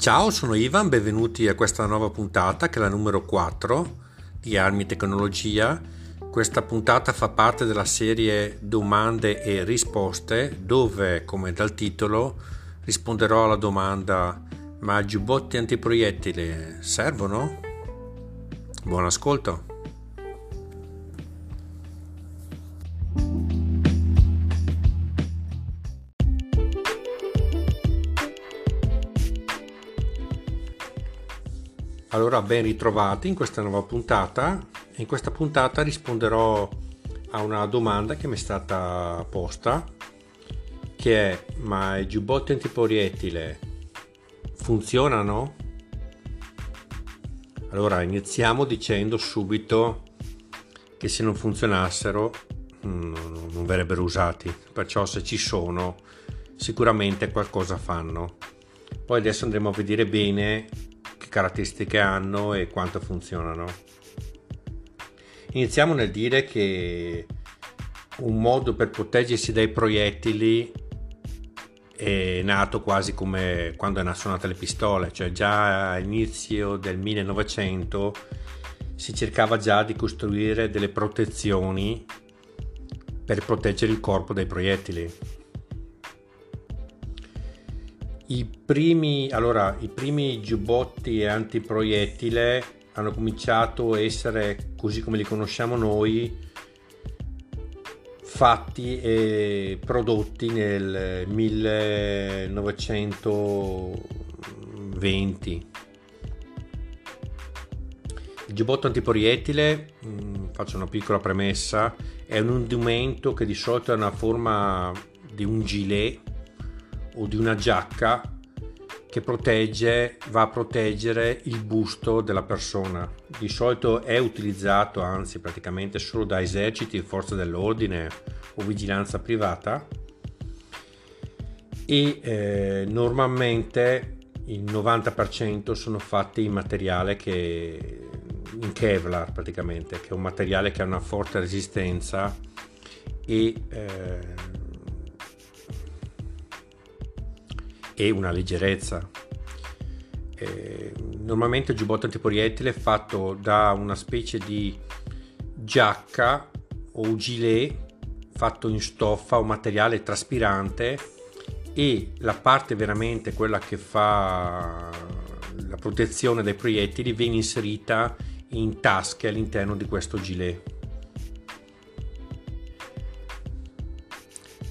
Ciao, sono Ivan, benvenuti a questa nuova puntata che è la numero 4 di Armi Tecnologia. Questa puntata fa parte della serie domande e risposte dove, come dal titolo, risponderò alla domanda ma giubbotti antiproiettile servono? Buon ascolto! Allora, ben ritrovati in questa nuova puntata. In questa puntata risponderò a una domanda che mi è stata posta, che è: ma i giubbotti antiproiettile funzionano? Allora, iniziamo dicendo subito che se non funzionassero mm, non verrebbero usati, perciò se ci sono sicuramente qualcosa fanno. Poi adesso andremo a vedere bene caratteristiche hanno e quanto funzionano. Iniziamo nel dire che un modo per proteggersi dai proiettili è nato quasi come quando è suonata le pistole, cioè già all'inizio del 1900 si cercava già di costruire delle protezioni per proteggere il corpo dai proiettili. I primi, allora, i primi giubbotti antiproiettile hanno cominciato a essere, così come li conosciamo noi, fatti e prodotti nel 1920. Il giubbotto antiproiettile, mm, faccio una piccola premessa, è un indumento che di solito ha una forma di un gilet o di una giacca che protegge, va a proteggere il busto della persona. Di solito è utilizzato, anzi praticamente solo da eserciti, forze dell'ordine o vigilanza privata e eh, normalmente il 90% sono fatti in materiale che in Kevlar praticamente, che è un materiale che ha una forte resistenza e eh, e una leggerezza. Eh, normalmente il giubbotto antiproiettile è fatto da una specie di giacca o gilet fatto in stoffa o materiale traspirante e la parte veramente quella che fa la protezione dai proiettili viene inserita in tasche all'interno di questo gilet.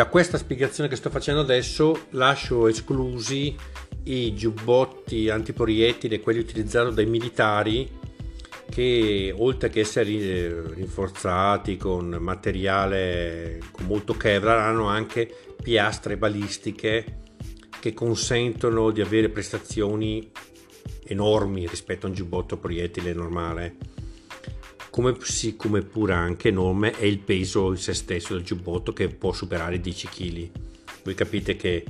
Da questa spiegazione che sto facendo adesso lascio esclusi i giubbotti antiproiettili, quelli utilizzati dai militari che oltre che essere rinforzati con materiale con molto Kevlar hanno anche piastre balistiche che consentono di avere prestazioni enormi rispetto a un giubbotto proiettile normale come, come pure anche enorme è il peso in se stesso del giubbotto che può superare i 10 kg. Voi capite che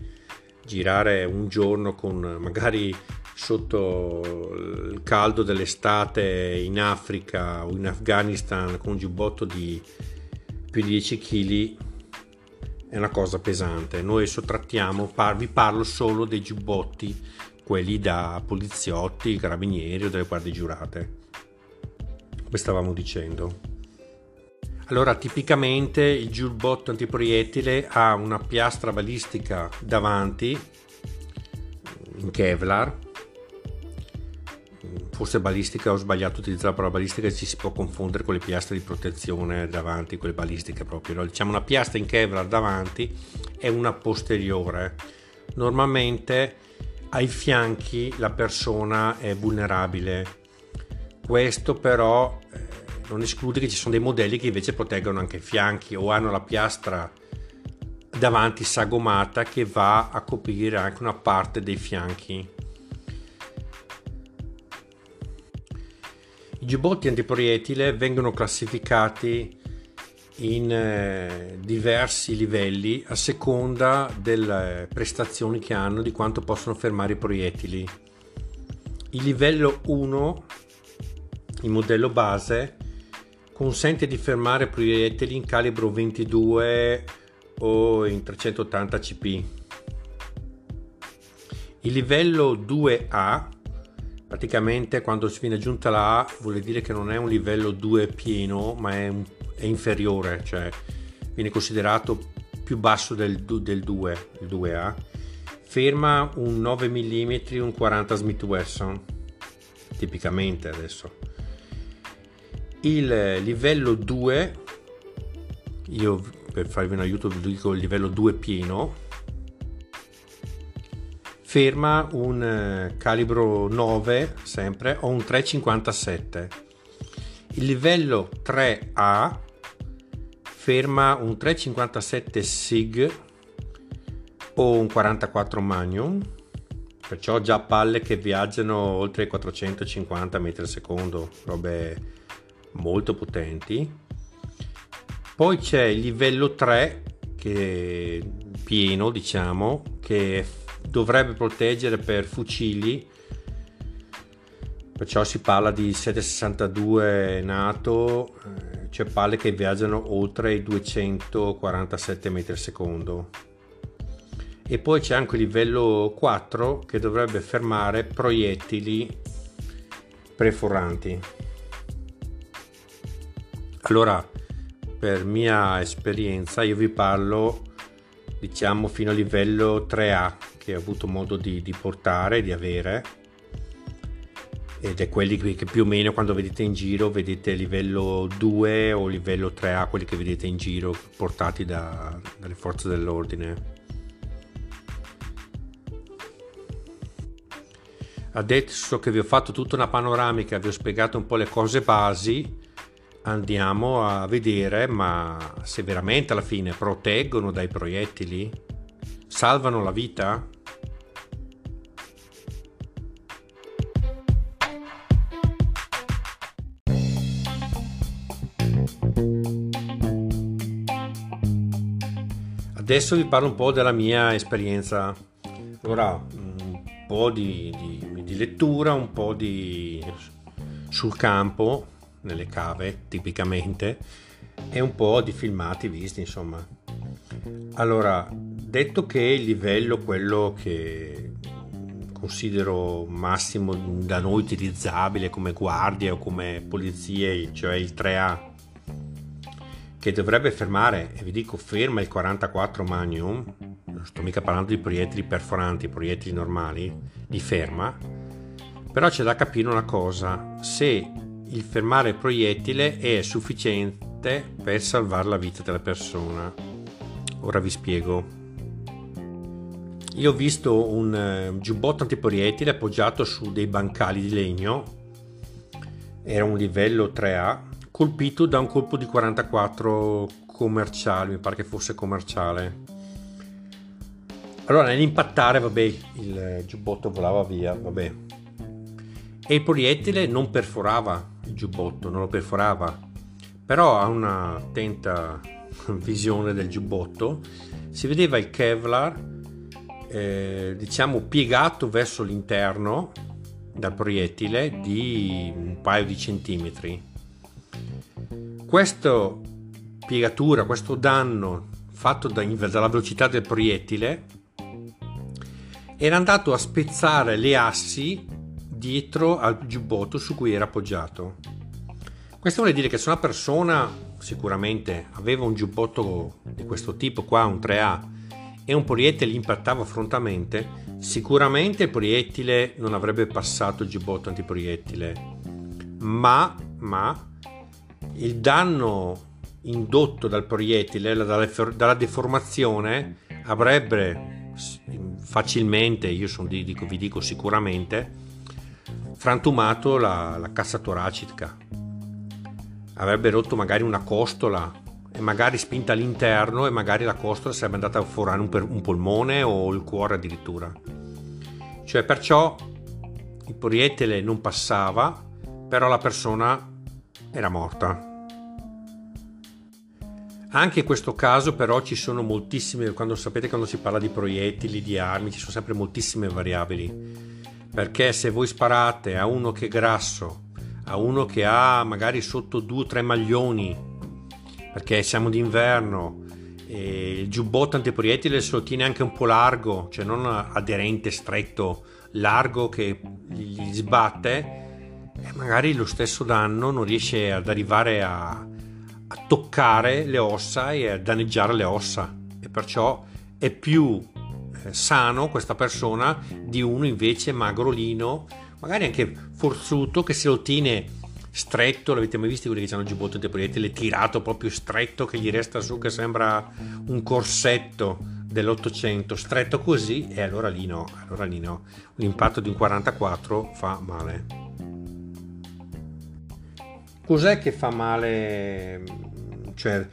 girare un giorno con magari sotto il caldo dell'estate in Africa o in Afghanistan con un giubbotto di più di 10 kg è una cosa pesante. Noi sottrattiamo, vi parlo solo dei giubbotti, quelli da poliziotti, carabinieri o delle guardie giurate come stavamo dicendo. Allora, tipicamente il giubbotto antiproiettile ha una piastra balistica davanti in Kevlar. Forse balistica, ho sbagliato utilizzare la parola balistica, ci si può confondere con le piastre di protezione davanti, quelle balistiche proprio. No? Diciamo una piastra in Kevlar davanti e una posteriore. Normalmente ai fianchi la persona è vulnerabile questo però eh, non esclude che ci sono dei modelli che invece proteggono anche i fianchi o hanno la piastra davanti sagomata che va a coprire anche una parte dei fianchi. I giubbotti antiproiettile vengono classificati in eh, diversi livelli a seconda delle prestazioni che hanno, di quanto possono fermare i proiettili. Il livello 1 il modello base consente di fermare proiettili in calibro 22 o in 380 cp. Il livello 2A, praticamente quando si viene aggiunta la A, vuol dire che non è un livello 2 pieno, ma è, un, è inferiore, cioè viene considerato più basso del, del 2, il 2A. Ferma un 9 mm, un 40 Smith Wesson, tipicamente adesso. Il livello 2, io per farvi un aiuto vi dico il livello 2 pieno, ferma un eh, calibro 9 sempre o un 357 il livello 3A ferma un 357 SIG o un 44 Magnum perciò già palle che viaggiano oltre i 450 metri al secondo robe molto potenti. Poi c'è il livello 3 che pieno diciamo che dovrebbe proteggere per fucili. Perciò si parla di 762 NATO eh, c'è palle che viaggiano oltre i 247 metri al secondo. E poi c'è anche il livello 4 che dovrebbe fermare proiettili preforanti allora per mia esperienza io vi parlo diciamo fino a livello 3A che ho avuto modo di, di portare, di avere ed è quelli che più o meno quando vedete in giro vedete livello 2 o livello 3A, quelli che vedete in giro portati da, dalle forze dell'ordine. Adesso che vi ho fatto tutta una panoramica, vi ho spiegato un po' le cose basi, andiamo a vedere ma se veramente alla fine proteggono dai proiettili, salvano la vita? Adesso vi parlo un po' della mia esperienza. Allora, un po' di, di, di lettura, un po' di sul campo, nelle cave tipicamente, e un po' di filmati visti, insomma. Allora, detto che il livello, quello che considero massimo da noi utilizzabile come guardia o come polizie, cioè il 3A, che dovrebbe fermare, e vi dico ferma il 44 Magnum, non sto mica parlando di proiettili perforanti, proiettili normali, li ferma, però c'è da capire una cosa, se il fermare il proiettile è sufficiente per salvare la vita della persona. Ora vi spiego. Io ho visto un uh, giubbotto antiproiettile appoggiato su dei bancali di legno, era un livello 3A, colpito da un colpo di 44 commerciale, mi pare che fosse commerciale. Allora, nell'impattare, vabbè, il giubbotto volava via, vabbè. E il proiettile non perforava giubbotto, non lo perforava. Però a una attenta visione del giubbotto si vedeva il Kevlar, eh, diciamo, piegato verso l'interno dal proiettile di un paio di centimetri questa piegatura, questo danno fatto da, dalla velocità del proiettile era andato a spezzare le assi dietro al giubbotto su cui era appoggiato. Questo vuol dire che se una persona sicuramente aveva un giubbotto di questo tipo qua, un 3A, e un proiettile impattava frontalmente, sicuramente il proiettile non avrebbe passato il giubbotto antiproiettile, ma, ma il danno indotto dal proiettile, dalla deformazione, avrebbe facilmente, io dico, vi dico sicuramente, frantumato la, la cassa toracica. Avrebbe rotto magari una costola e magari spinta all'interno e magari la costola sarebbe andata a forare un, un polmone o il cuore addirittura. Cioè perciò il proiettile non passava, però la persona era morta. Anche in questo caso però ci sono moltissime, quando sapete quando si parla di proiettili, di armi, ci sono sempre moltissime variabili. Perché se voi sparate a uno che è grasso, a uno che ha magari sotto 2-3 maglioni, perché siamo d'inverno il giubbotto antiproiettile se lo tiene anche un po' largo, cioè non aderente, stretto, largo che gli sbatte e magari lo stesso danno non riesce ad arrivare a, a toccare le ossa e a danneggiare le ossa. E perciò è più eh, sano questa persona di uno invece magrolino, magari anche forzuto che se lo tiene stretto, l'avete mai visto quelli che hanno giubbotto di proiettile tirato proprio stretto che gli resta su che sembra un corsetto dell'Ottocento, stretto così e allora lì no, allora lì no. L'impatto di un 44 fa male. Cos'è che fa male? Cioè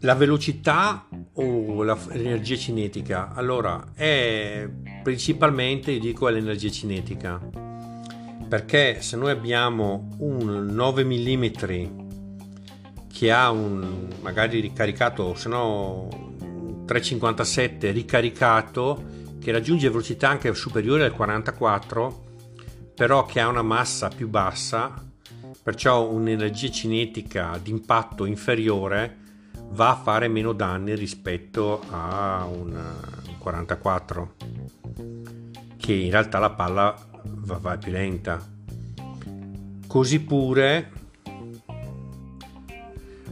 la velocità o l'energia cinetica? Allora, è principalmente, io dico, è l'energia cinetica perché se noi abbiamo un 9 mm che ha un magari ricaricato se no 357 ricaricato che raggiunge velocità anche superiore al 44 però che ha una massa più bassa perciò un'energia cinetica d'impatto inferiore va a fare meno danni rispetto a un 44 che in realtà la palla va, va più lenta. Così pure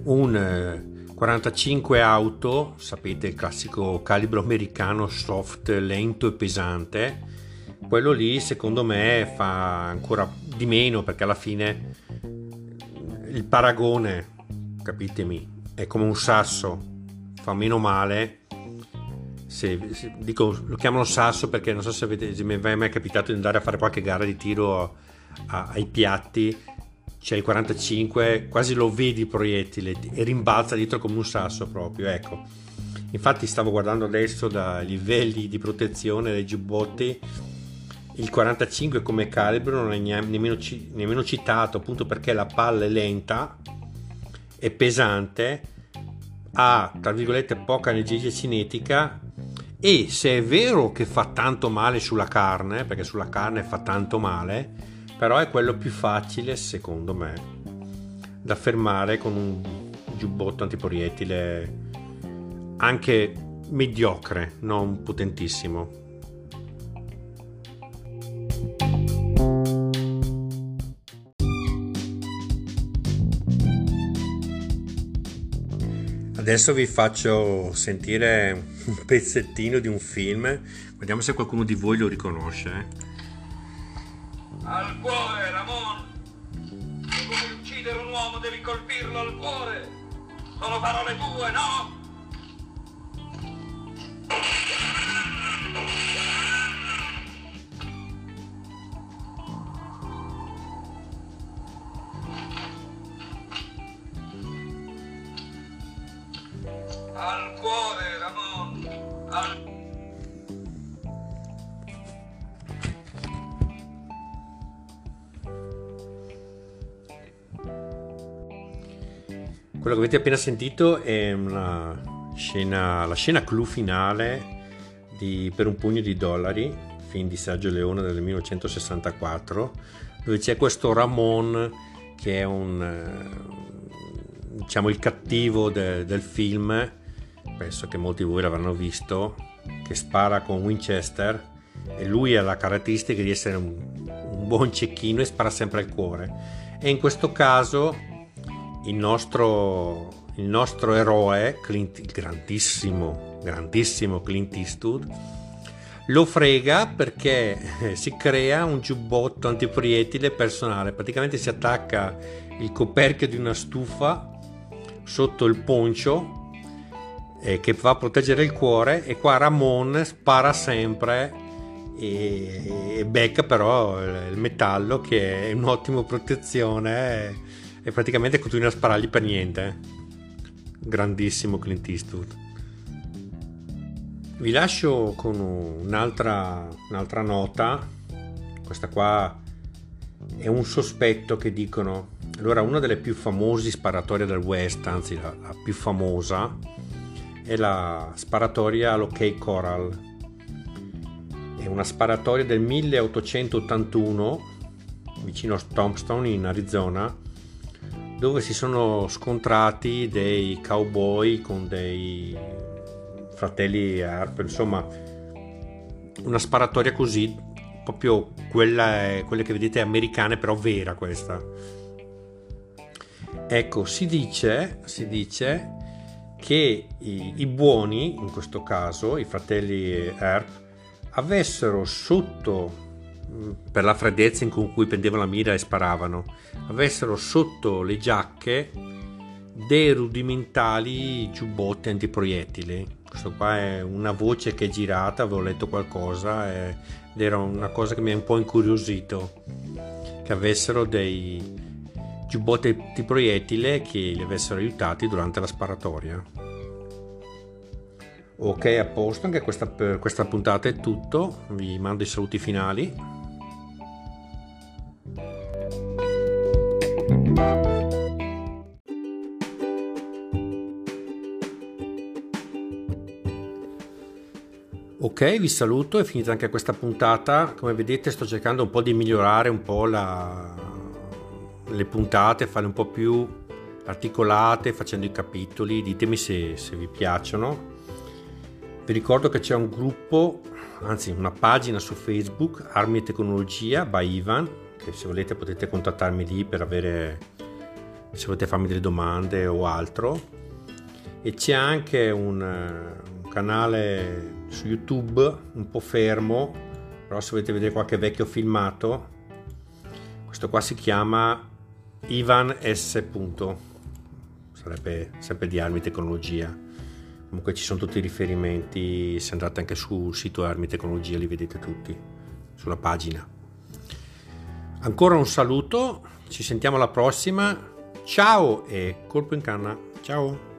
un 45 eh, auto, sapete il classico calibro americano soft, lento e pesante, quello lì secondo me fa ancora di meno perché alla fine il paragone, capitemi, è come un sasso, fa meno male. Se, se, dico, lo chiamano sasso perché non so se, avete, se mi è mai capitato di andare a fare qualche gara di tiro a, a, ai piatti c'è il 45 quasi lo vedi il proiettile e rimbalza dietro come un sasso proprio ecco. Infatti stavo guardando adesso dai livelli di protezione dei giubbotti il 45 come calibro non è nemmeno, nemmeno citato appunto perché la palla è lenta è pesante ha tra virgolette poca energia cinetica e se è vero che fa tanto male sulla carne, perché sulla carne fa tanto male, però è quello più facile, secondo me, da fermare con un giubbotto antiproiettile anche mediocre, non potentissimo. Adesso vi faccio sentire un pezzettino di un film, vediamo se qualcuno di voi lo riconosce. Eh. Al cuore, Ramon! Se vuoi uccidere un uomo devi colpirlo al cuore! Sono parole tue, no? Quello che avete appena sentito è una scena, la scena clou finale di Per un pugno di dollari, film di Sergio Leone del 1964, dove c'è questo Ramon che è un diciamo il cattivo de, del film penso che molti di voi l'avranno visto, che spara con Winchester e lui ha la caratteristica di essere un, un buon cecchino e spara sempre al cuore. E in questo caso il nostro, il nostro eroe, Clint, il grandissimo, grandissimo Clint Eastwood, lo frega perché eh, si crea un giubbotto antiproiettile personale, praticamente si attacca il coperchio di una stufa sotto il poncio eh, che va a proteggere il cuore e qua Ramon spara sempre e, e becca però il metallo che è un'ottima protezione e praticamente continua a sparargli per niente grandissimo Clint Eastwood. Vi lascio con un'altra, un'altra nota. Questa qua è un sospetto che dicono allora una delle più famose sparatorie del West anzi la, la più famosa è la sparatoria all'Ok Coral. È una sparatoria del 1881 vicino a Tombstone in Arizona dove si sono scontrati dei cowboy con dei fratelli Harp, insomma una sparatoria così, proprio quella, quelle che vedete americane, però vera questa. Ecco, si dice, si dice che i, i buoni, in questo caso i fratelli Harp, avessero sotto per la freddezza in cui prendevano la mira e sparavano, avessero sotto le giacche dei rudimentali giubbotti antiproiettili. Questo qua è una voce che è girata, avevo letto qualcosa ed era una cosa che mi ha un po' incuriosito, che avessero dei giubbotti antiproiettile che li avessero aiutati durante la sparatoria. Ok, a posto, anche questa, per questa puntata è tutto, vi mando i saluti finali. Ok, vi saluto, è finita anche questa puntata. Come vedete sto cercando un po' di migliorare un po' la... le puntate, farle un po' più articolate, facendo i capitoli. Ditemi se, se vi piacciono. Vi ricordo che c'è un gruppo, anzi una pagina su Facebook, Armi e Tecnologia by Ivan, che se volete potete contattarmi lì per avere, se volete farmi delle domande o altro. E c'è anche un, un canale su YouTube un po' fermo, però se volete vedere qualche vecchio filmato, questo qua si chiama Ivan S. sarebbe sempre di Armi Tecnologia. Comunque ci sono tutti i riferimenti, se andate anche sul sito Armi Tecnologia li vedete tutti, sulla pagina. Ancora un saluto, ci sentiamo alla prossima, ciao e colpo in canna, ciao!